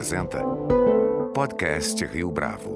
apresenta Podcast Rio Bravo.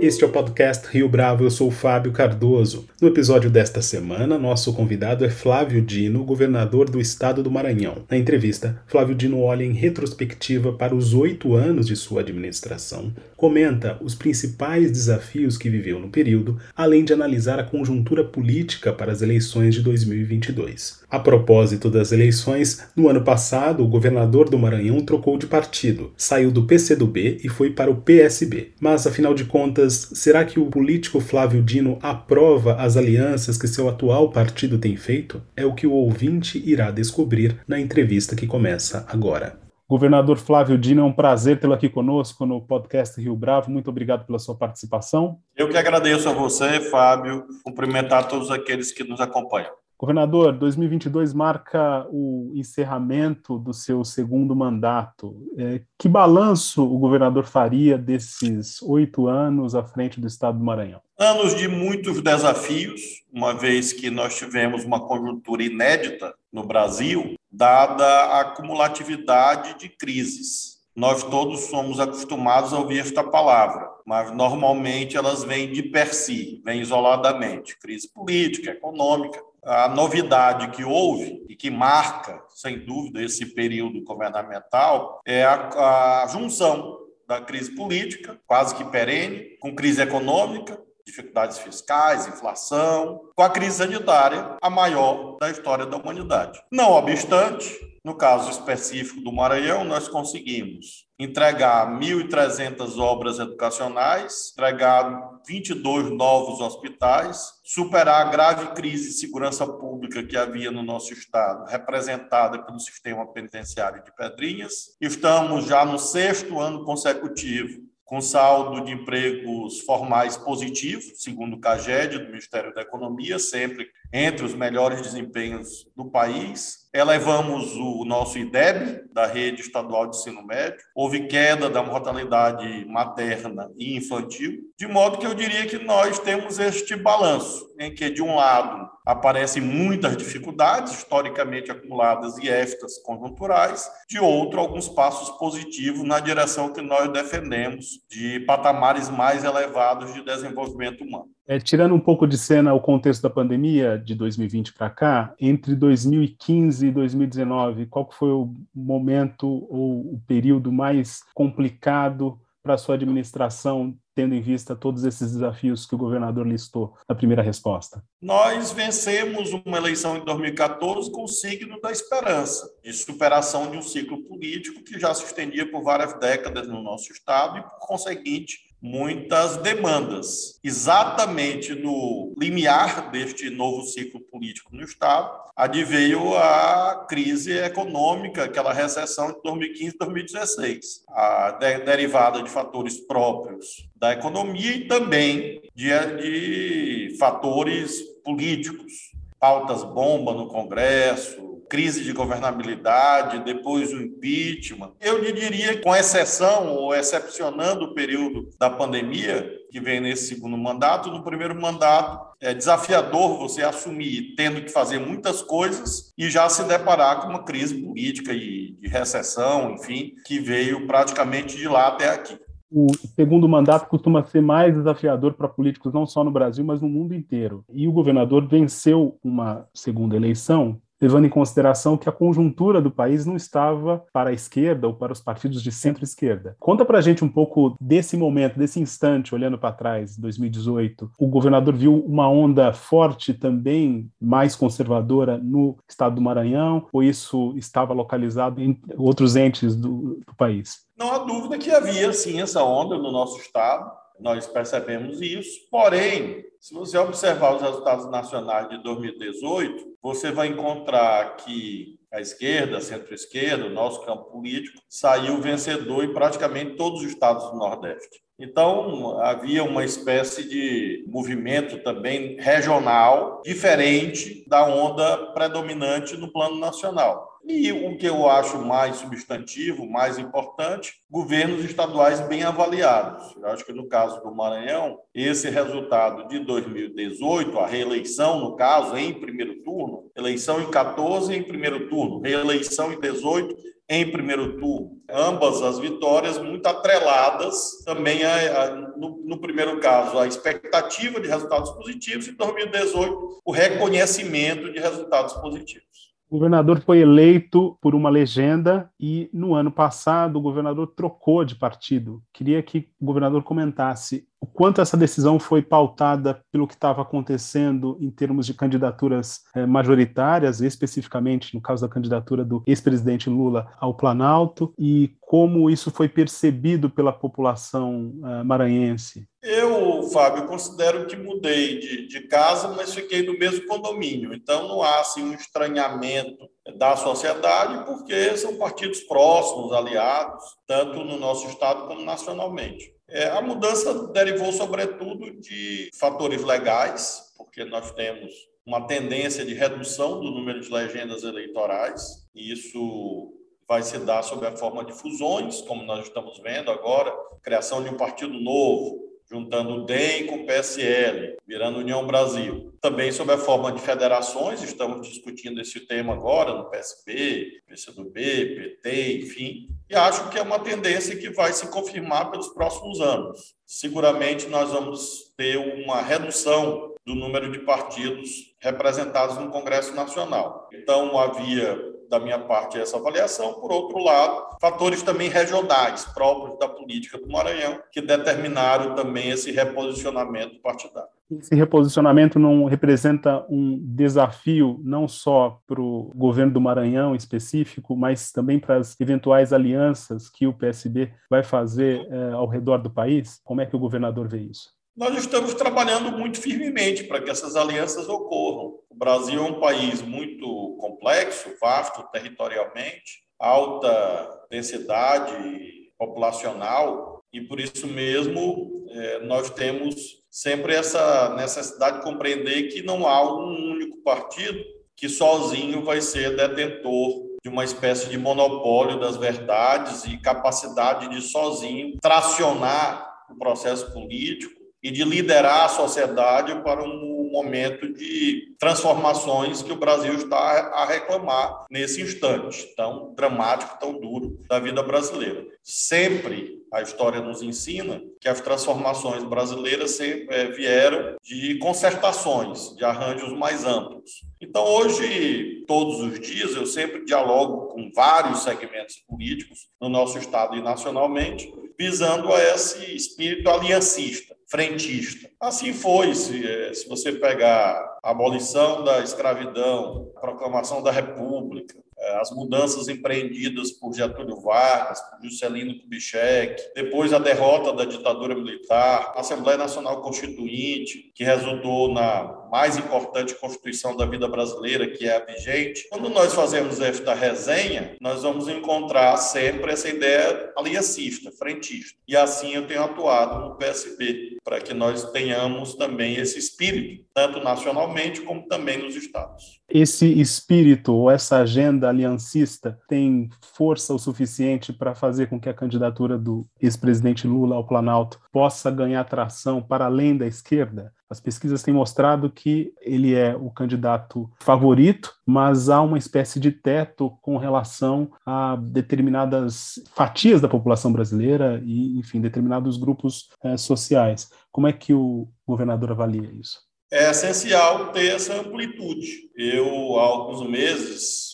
Este é o podcast Rio Bravo, eu sou o Fábio Cardoso. No episódio desta semana, nosso convidado é Flávio Dino, governador do estado do Maranhão. Na entrevista, Flávio Dino olha em retrospectiva para os oito anos de sua administração, comenta os principais desafios que viveu no período, além de analisar a conjuntura política para as eleições de 2022. A propósito das eleições, no ano passado, o governador do Maranhão trocou de partido, saiu do PCdoB e foi para o PSB. Mas, afinal de contas, será que o político Flávio Dino aprova as alianças que seu atual partido tem feito? É o que o ouvinte irá descobrir na entrevista que começa agora. Governador Flávio Dino, é um prazer tê-lo aqui conosco no podcast Rio Bravo. Muito obrigado pela sua participação. Eu que agradeço a você, Fábio, cumprimentar todos aqueles que nos acompanham. Governador, 2022 marca o encerramento do seu segundo mandato. É, que balanço o governador faria desses oito anos à frente do estado do Maranhão? Anos de muitos desafios, uma vez que nós tivemos uma conjuntura inédita no Brasil, dada a acumulatividade de crises. Nós todos somos acostumados a ouvir esta palavra, mas normalmente elas vêm de per si, vêm isoladamente. Crise política, econômica, a novidade que houve e que marca, sem dúvida, esse período governamental é a, a junção da crise política, quase que perene, com crise econômica, dificuldades fiscais, inflação, com a crise sanitária, a maior da história da humanidade. Não obstante, no caso específico do Maranhão, nós conseguimos entregar 1.300 obras educacionais, entregar 22 novos hospitais, superar a grave crise de segurança pública que havia no nosso estado, representada pelo sistema penitenciário de Pedrinhas. Estamos já no sexto ano consecutivo com saldo de empregos formais positivo, segundo o CAGED, do Ministério da Economia, sempre entre os melhores desempenhos do país. Elevamos o nosso IDEB, da rede estadual de ensino médio. Houve queda da mortalidade materna e infantil, de modo que eu diria que nós temos este balanço, em que, de um lado, aparecem muitas dificuldades historicamente acumuladas e estas conjunturais, de outro, alguns passos positivos na direção que nós defendemos de patamares mais elevados de desenvolvimento humano. É, tirando um pouco de cena o contexto da pandemia de 2020 para cá, entre 2015 e 2019, qual foi o momento ou o período mais complicado para a sua administração, tendo em vista todos esses desafios que o governador listou na primeira resposta? Nós vencemos uma eleição em 2014 com o signo da esperança, de superação de um ciclo político que já se estendia por várias décadas no nosso Estado e, por conseguinte, muitas demandas. Exatamente no limiar deste novo ciclo político no Estado, adveio a crise econômica, aquela recessão de 2015 2016, a de derivada de fatores próprios da economia e também de, de fatores políticos, pautas bomba no Congresso, crise de governabilidade, depois o impeachment. Eu lhe diria, com exceção ou excepcionando o período da pandemia, que vem nesse segundo mandato, no primeiro mandato é desafiador você assumir tendo que fazer muitas coisas e já se deparar com uma crise política e de recessão, enfim, que veio praticamente de lá até aqui o segundo mandato costuma ser mais desafiador para políticos não só no Brasil, mas no mundo inteiro. E o governador venceu uma segunda eleição levando em consideração que a conjuntura do país não estava para a esquerda ou para os partidos de centro-esquerda. Conta para a gente um pouco desse momento, desse instante, olhando para trás, 2018. O governador viu uma onda forte também, mais conservadora, no estado do Maranhão, ou isso estava localizado em outros entes do, do país? Não há dúvida que havia, sim, essa onda no nosso estado nós percebemos isso. Porém, se você observar os resultados nacionais de 2018, você vai encontrar que a esquerda, centro-esquerda, o nosso campo político, saiu vencedor em praticamente todos os estados do Nordeste. Então, havia uma espécie de movimento também regional, diferente da onda predominante no plano nacional. E o que eu acho mais substantivo, mais importante, governos estaduais bem avaliados. Eu acho que no caso do Maranhão, esse resultado de 2018, a reeleição, no caso, em primeiro turno, eleição em 14 em primeiro turno, reeleição em 18 em primeiro turno. Ambas as vitórias muito atreladas também a, a, no, no, primeiro caso a expectativa de resultados positivos e em 2018 o reconhecimento de resultados positivos. O governador foi eleito por uma legenda e no ano passado o governador trocou de partido. Queria que o governador comentasse o quanto essa decisão foi pautada pelo que estava acontecendo em termos de candidaturas eh, majoritárias, especificamente no caso da candidatura do ex-presidente Lula ao Planalto, e como isso foi percebido pela população eh, maranhense. Eu, Fábio, considero que mudei de, de casa, mas fiquei no mesmo condomínio. Então, não há assim, um estranhamento da sociedade, porque são partidos próximos, aliados, tanto no nosso estado como nacionalmente. É, a mudança derivou, sobretudo, de fatores legais, porque nós temos uma tendência de redução do número de legendas eleitorais, e isso vai se dar sob a forma de fusões, como nós estamos vendo agora, criação de um partido novo, juntando o DEM com o PSL, virando União Brasil. Também sob a forma de federações, estamos discutindo esse tema agora no PSB, PCdoB, PT, enfim, e acho que é uma tendência que vai se confirmar pelos próximos anos. Seguramente nós vamos ter uma redução do número de partidos representados no Congresso Nacional. Então, havia da minha parte essa avaliação. Por outro lado, fatores também regionais próprios da política do Maranhão que determinaram também esse reposicionamento partidário. Esse reposicionamento não representa um desafio não só para o governo do Maranhão específico, mas também para as eventuais alianças que o PSB vai fazer eh, ao redor do país? Como é que o governador vê isso? Nós estamos trabalhando muito firmemente para que essas alianças ocorram. O Brasil é um país muito complexo, vasto territorialmente, alta densidade populacional, e por isso mesmo é, nós temos sempre essa necessidade de compreender que não há um único partido que sozinho vai ser detentor de uma espécie de monopólio das verdades e capacidade de sozinho tracionar o processo político e de liderar a sociedade para um momento de transformações que o Brasil está a reclamar nesse instante tão dramático, tão duro da vida brasileira. Sempre a história nos ensina que as transformações brasileiras eh, vieram de concertações, de arranjos mais amplos. Então, hoje, todos os dias, eu sempre dialogo com vários segmentos políticos no nosso Estado e nacionalmente, visando a esse espírito aliancista frentista. Assim foi, se, eh, se você pegar a abolição da escravidão, a proclamação da República, é, as mudanças empreendidas por Getúlio Vargas, por Juscelino Kubitschek, depois a derrota da ditadura militar, a Assembleia Nacional Constituinte, que resultou na mais importante constituição da vida brasileira, que é a vigente. Quando nós fazemos esta resenha, nós vamos encontrar sempre essa ideia aliancista, frentista. E assim eu tenho atuado no PSB, para que nós tenhamos também esse espírito, tanto nacionalmente como também nos estados esse espírito ou essa agenda aliancista tem força o suficiente para fazer com que a candidatura do ex-presidente Lula ao Planalto possa ganhar tração para além da esquerda? As pesquisas têm mostrado que ele é o candidato favorito, mas há uma espécie de teto com relação a determinadas fatias da população brasileira e, enfim, determinados grupos eh, sociais. Como é que o governador avalia isso? é essencial ter essa amplitude. Eu, há alguns meses,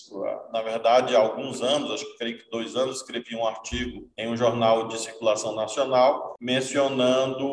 na verdade, há alguns anos, acho que creio que dois anos, escrevi um artigo em um jornal de circulação nacional mencionando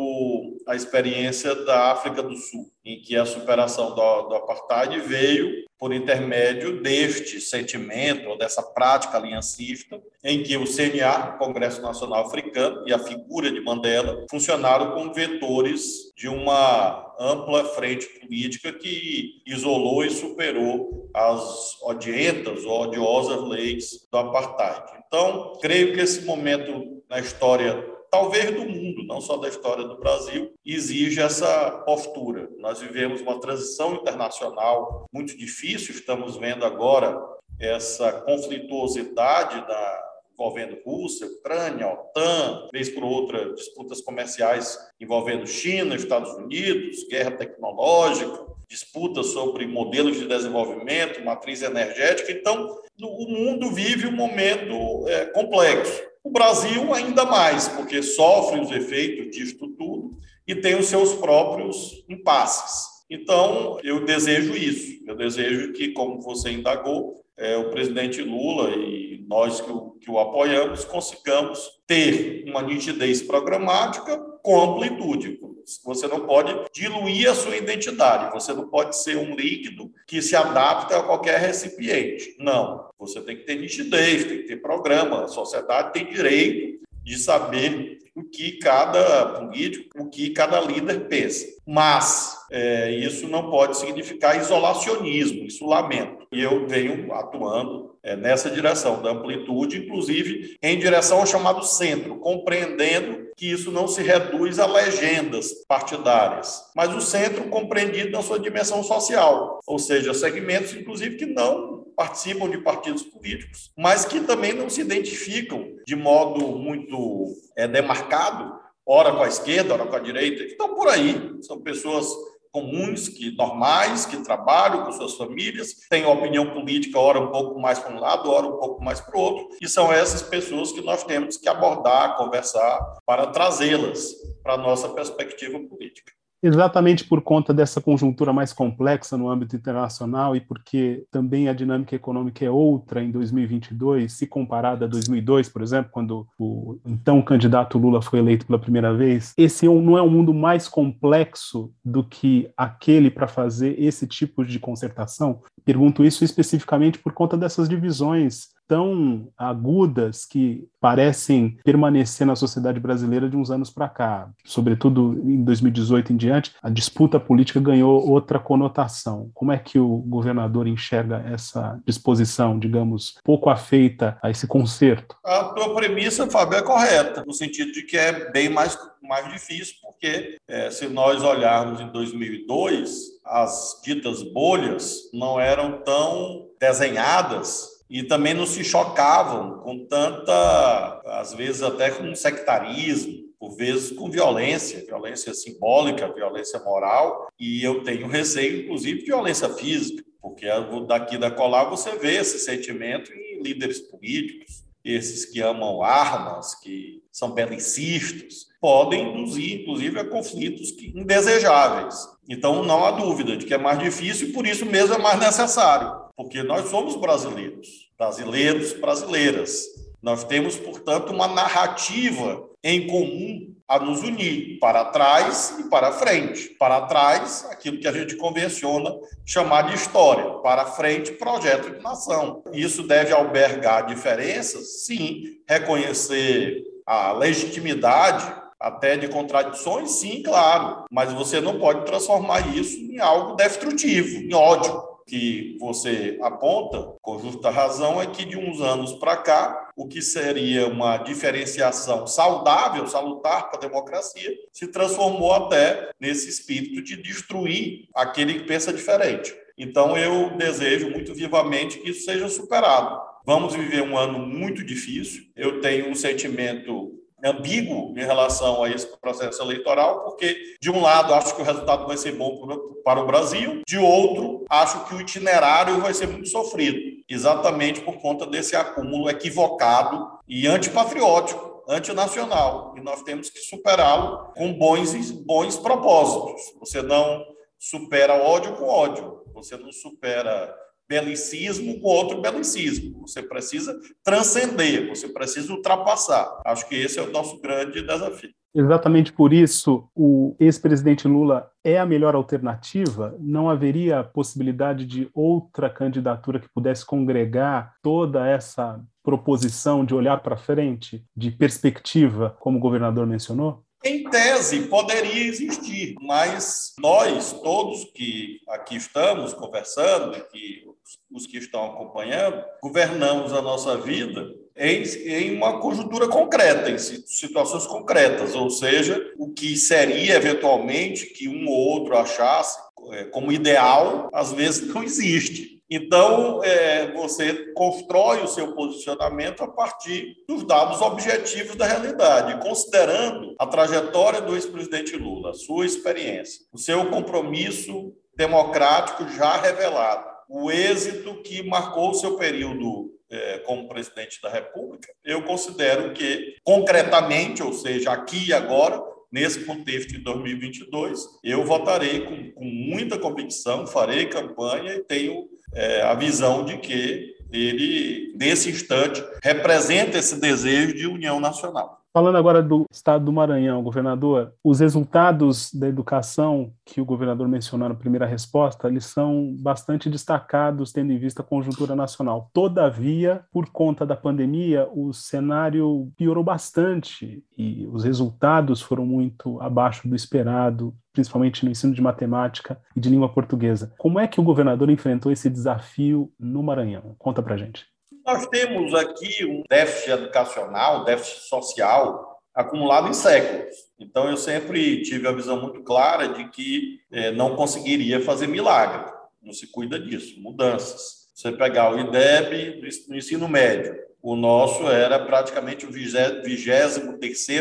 a experiência da África do Sul, em que a superação do, do apartheid veio por intermédio deste sentimento ou dessa prática aliancista, em que o CNA, Congresso Nacional Africano, e a figura de Mandela funcionaram como vetores de uma ampla frente política que isolou e superou as odientas ou odiosas leis do apartheid. Então, creio que esse momento na história talvez do mundo, não só da história do Brasil, exige essa postura. Nós vivemos uma transição internacional muito difícil, estamos vendo agora essa conflituosidade da, envolvendo Rússia, Ucrânia, OTAN, vez por outra disputas comerciais envolvendo China, Estados Unidos, guerra tecnológica, disputa sobre modelos de desenvolvimento, matriz energética. Então, o mundo vive um momento é, complexo. O Brasil ainda mais, porque sofre os efeitos disso tudo e tem os seus próprios impasses. Então, eu desejo isso. Eu desejo que, como você indagou, é, o presidente Lula e nós que o, que o apoiamos consigamos ter uma nitidez programática com amplitude. Você não pode diluir a sua identidade, você não pode ser um líquido que se adapta a qualquer recipiente. Não, você tem que ter nitidez, tem que ter programa. A sociedade tem direito de saber o que cada político, o que cada líder pensa. Mas é, isso não pode significar isolacionismo, isolamento. E eu venho atuando é, nessa direção da amplitude, inclusive em direção ao chamado centro, compreendendo que isso não se reduz a legendas partidárias, mas o centro compreendido na sua dimensão social, ou seja, segmentos, inclusive, que não participam de partidos políticos, mas que também não se identificam de modo muito é, demarcado, ora com a esquerda, ora com a direita, que estão por aí, são pessoas comuns, que normais, que trabalham com suas famílias, têm opinião política, ora um pouco mais para um lado, ora um pouco mais para o outro, e são essas pessoas que nós temos que abordar, conversar, para trazê-las para a nossa perspectiva política exatamente por conta dessa conjuntura mais complexa no âmbito internacional e porque também a dinâmica econômica é outra em 2022, se comparada a 2002, por exemplo, quando o então candidato Lula foi eleito pela primeira vez, esse é não é um mundo mais complexo do que aquele para fazer esse tipo de concertação? Pergunto isso especificamente por conta dessas divisões tão agudas que parecem permanecer na sociedade brasileira de uns anos para cá. Sobretudo em 2018 em diante, a disputa política ganhou outra conotação. Como é que o governador enxerga essa disposição, digamos, pouco afeita a esse conserto? A tua premissa, Fábio, é correta, no sentido de que é bem mais, mais difícil, porque é, se nós olharmos em 2002, as ditas bolhas não eram tão desenhadas e também não se chocavam com tanta, às vezes até com sectarismo, por vezes com violência, violência simbólica, violência moral, e eu tenho receio, inclusive, de violência física, porque daqui da colar você vê esse sentimento em líderes políticos, esses que amam armas, que são belicistas, podem induzir, inclusive, a conflitos indesejáveis. Então, não há dúvida de que é mais difícil e, por isso mesmo, é mais necessário porque nós somos brasileiros, brasileiros, brasileiras. Nós temos, portanto, uma narrativa em comum a nos unir para trás e para frente. Para trás, aquilo que a gente convenciona chamar de história. Para frente, projeto de nação. Isso deve albergar diferenças? Sim. Reconhecer a legitimidade até de contradições, sim, claro, mas você não pode transformar isso em algo destrutivo, em ódio que você aponta, com justa razão, é que de uns anos para cá, o que seria uma diferenciação saudável, salutar para a democracia, se transformou até nesse espírito de destruir aquele que pensa diferente. Então, eu desejo muito vivamente que isso seja superado. Vamos viver um ano muito difícil. Eu tenho um sentimento ambíguo em relação a esse processo eleitoral, porque, de um lado, acho que o resultado vai ser bom para o Brasil, de outro, acho que o itinerário vai ser muito sofrido, exatamente por conta desse acúmulo equivocado e antipatriótico antinacional e nós temos que superá-lo com bons bons propósitos. Você não supera ódio com ódio, você não supera belicismo com outro belicismo. Você precisa transcender, você precisa ultrapassar. Acho que esse é o nosso grande desafio. Exatamente por isso, o ex-presidente Lula é a melhor alternativa? Não haveria possibilidade de outra candidatura que pudesse congregar toda essa proposição de olhar para frente, de perspectiva, como o governador mencionou? Em tese, poderia existir, mas nós, todos que aqui estamos conversando, que os que estão acompanhando, governamos a nossa vida em, em uma conjuntura concreta, em situações concretas, ou seja, o que seria eventualmente que um ou outro achasse é, como ideal, às vezes não existe. Então, é, você constrói o seu posicionamento a partir dos dados objetivos da realidade, considerando a trajetória do ex-presidente Lula, sua experiência, o seu compromisso democrático já revelado. O êxito que marcou o seu período é, como presidente da República, eu considero que, concretamente, ou seja, aqui e agora, nesse contexto de 2022, eu votarei com, com muita convicção, farei campanha e tenho é, a visão de que ele, nesse instante, representa esse desejo de união nacional. Falando agora do estado do Maranhão, governador, os resultados da educação que o governador mencionou na primeira resposta, eles são bastante destacados tendo em vista a conjuntura nacional. Todavia, por conta da pandemia, o cenário piorou bastante e os resultados foram muito abaixo do esperado, principalmente no ensino de matemática e de língua portuguesa. Como é que o governador enfrentou esse desafio no Maranhão? Conta pra gente. Nós temos aqui um déficit educacional, déficit social acumulado em séculos. Então, eu sempre tive a visão muito clara de que é, não conseguiria fazer milagre. Não se cuida disso, mudanças. Você pegar o IDEB no ensino médio, o nosso era praticamente o 23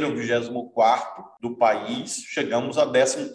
ou 24 do país, chegamos a 13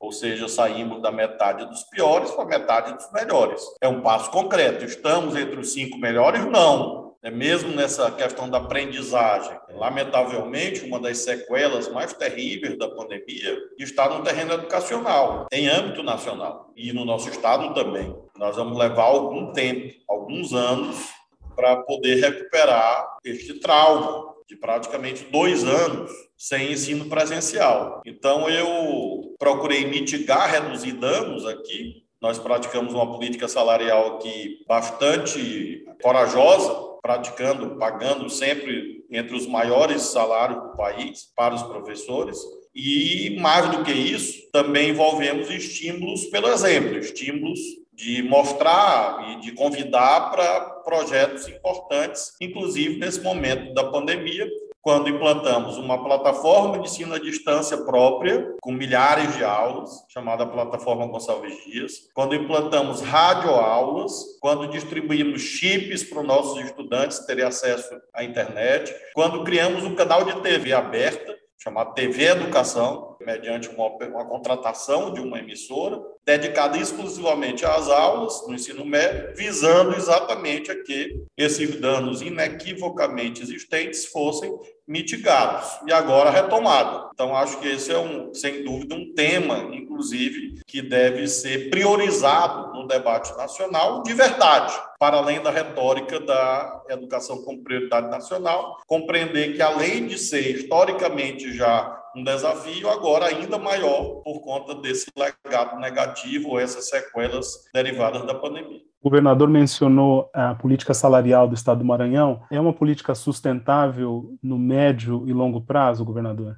ou seja, saímos da metade dos piores para a metade dos melhores. É um passo concreto. Estamos entre os cinco melhores? Não. É mesmo nessa questão da aprendizagem. Lamentavelmente, uma das sequelas mais terríveis da pandemia está no terreno educacional, em âmbito nacional e no nosso estado também. Nós vamos levar algum tempo, alguns anos, para poder recuperar este trauma de praticamente dois anos sem ensino presencial. Então, eu procurei mitigar, reduzir danos aqui. Nós praticamos uma política salarial aqui bastante corajosa, praticando, pagando sempre entre os maiores salários do país para os professores. E, mais do que isso, também envolvemos estímulos pelo exemplo, estímulos de mostrar e de convidar para projetos importantes, inclusive nesse momento da pandemia, quando implantamos uma plataforma de ensino à distância própria, com milhares de aulas, chamada Plataforma Gonçalves Dias, quando implantamos radioaulas, quando distribuímos chips para os nossos estudantes terem acesso à internet, quando criamos um canal de TV aberta, chamado TV Educação, mediante uma, uma, contratação de uma emissora, dedicada exclusivamente às aulas no ensino médio, visando exatamente a que esses danos inequivocamente existentes fossem mitigados e agora retomados. Então, acho que esse é, um, sem dúvida, um tema, inclusive, que deve ser priorizado no debate nacional de verdade, para além da retórica da educação como prioridade nacional, compreender que, além de ser historicamente já um desafio agora ainda maior por conta desse legado negativo essas sequelas derivadas da pandemia. O governador mencionou a política salarial do Estado do Maranhão. É uma política sustentável no médio e longo prazo, governador?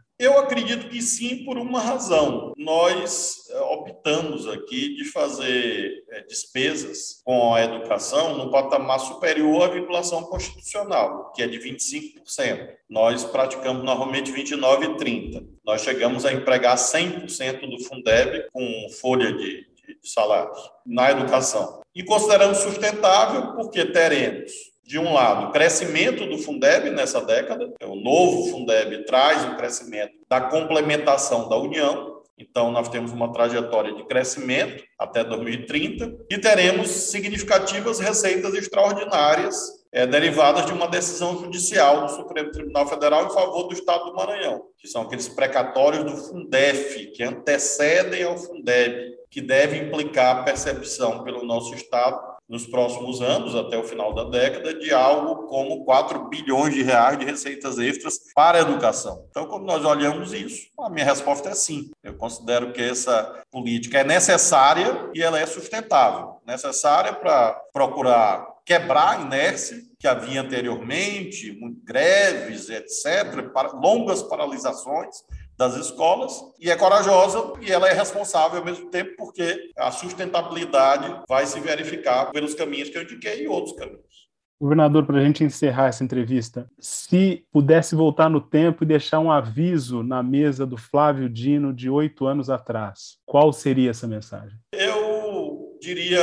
Acredito que sim, por uma razão. Nós eh, optamos aqui de fazer eh, despesas com a educação no patamar superior à vinculação constitucional, que é de 25%. Nós praticamos normalmente 29% e 30%. Nós chegamos a empregar 100% do Fundeb com folha de, de salários na educação. E consideramos sustentável porque teremos de um lado, crescimento do Fundeb nessa década, o novo Fundeb traz o crescimento da complementação da União, então nós temos uma trajetória de crescimento até 2030 e teremos significativas receitas extraordinárias é, derivadas de uma decisão judicial do Supremo Tribunal Federal em favor do Estado do Maranhão, que são aqueles precatórios do Fundef, que antecedem ao Fundeb, que devem implicar a percepção pelo nosso Estado nos próximos anos, até o final da década, de algo como 4 bilhões de reais de receitas extras para a educação. Então, quando nós olhamos isso, a minha resposta é sim. Eu considero que essa política é necessária e ela é sustentável. Necessária para procurar quebrar a inércia que havia anteriormente, greves, etc., longas paralisações, das escolas e é corajosa e ela é responsável ao mesmo tempo porque a sustentabilidade vai se verificar pelos caminhos que eu indiquei e outros caminhos. Governador, para a gente encerrar essa entrevista, se pudesse voltar no tempo e deixar um aviso na mesa do Flávio Dino de oito anos atrás, qual seria essa mensagem? Eu diria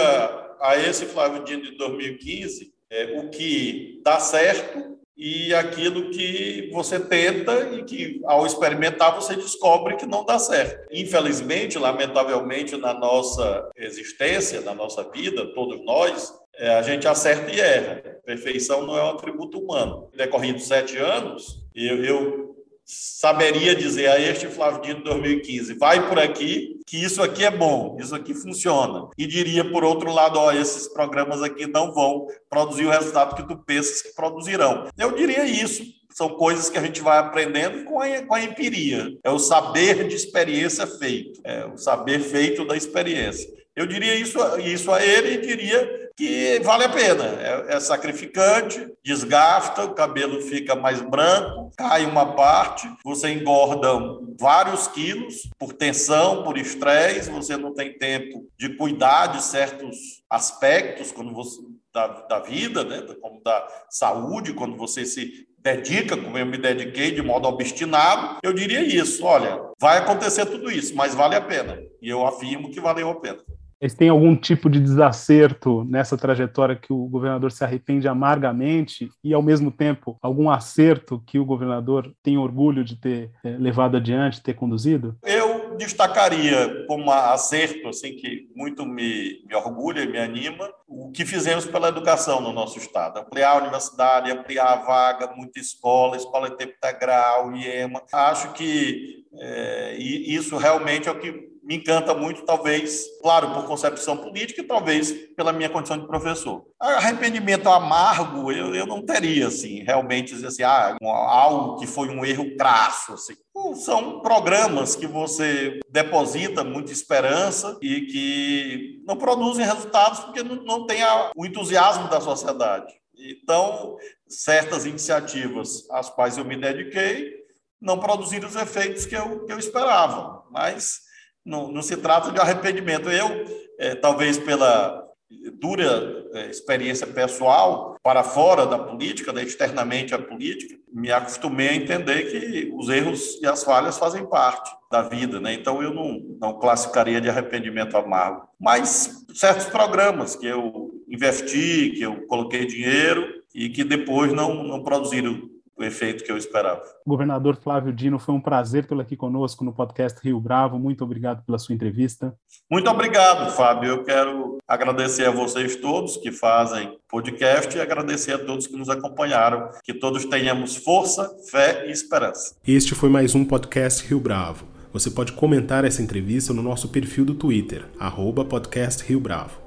a esse Flávio Dino de 2015 é, o que dá certo e aquilo que você tenta e que, ao experimentar, você descobre que não dá certo. Infelizmente, lamentavelmente, na nossa existência, na nossa vida, todos nós, é, a gente acerta e erra. Perfeição não é um atributo humano. Decorridos sete anos, eu, eu saberia dizer a este Flávio Dino 2015, vai por aqui, que isso aqui é bom, isso aqui funciona. E diria, por outro lado, ó, esses programas aqui não vão produzir o resultado que tu pensas que produzirão. Eu diria isso. São coisas que a gente vai aprendendo com a, com a empiria. É o saber de experiência feito. É o saber feito da experiência. Eu diria isso, isso a ele e diria que vale a pena. É, é, sacrificante, desgasta, o cabelo fica mais branco, cai uma parte, você engorda vários quilos por tensão, por estresse, você não tem tempo de cuidar de certos aspectos quando você, da, da vida, né? como da saúde, quando você se dedica, como eu me dediquei de modo obstinado, eu diria isso: olha, vai acontecer tudo isso, mas vale a pena. E eu afirmo que valeu a pena. Eles têm algum tipo de desacerto nessa trajetória que o governador se arrepende amargamente e, ao mesmo tempo, algum acerto que o governador tem orgulho de ter é, levado adiante, ter conduzido? Eu destacaria como acerto, assim, que muito me, me orgulha e me anima, o que fizemos pela educação no nosso estado. Ampliar a universidade, ampliar a vaga, muita escola, escola em tempo integral, IEMA. Acho que é, isso realmente é o que me encanta muito, talvez, claro, por concepção política e talvez pela minha condição de professor. Arrependimento amargo, eu, eu não teria, assim, realmente dizer assim, ah, algo que foi um erro crasso, assim. São programas que você deposita muita esperança e que não produzem resultados porque não, não tem a, o entusiasmo da sociedade. Então, certas iniciativas às quais eu me dediquei não produziram os efeitos que eu, que eu esperava, mas não, não se trata de arrependimento. Eu, é, talvez pela dura é, experiência pessoal para fora da política, né, externamente à política, me acostumei a entender que os erros e as falhas fazem parte da vida, né? Então eu não, não classificaria de arrependimento amargo, mas certos programas que eu investi, que eu coloquei dinheiro e que depois não, não produziram o efeito que eu esperava. Governador Flávio Dino, foi um prazer tê-lo aqui conosco no podcast Rio Bravo. Muito obrigado pela sua entrevista. Muito obrigado, Fábio. Eu quero agradecer a vocês todos que fazem podcast e agradecer a todos que nos acompanharam. Que todos tenhamos força, fé e esperança. Este foi mais um podcast Rio Bravo. Você pode comentar essa entrevista no nosso perfil do Twitter, arroba podcast Rio Bravo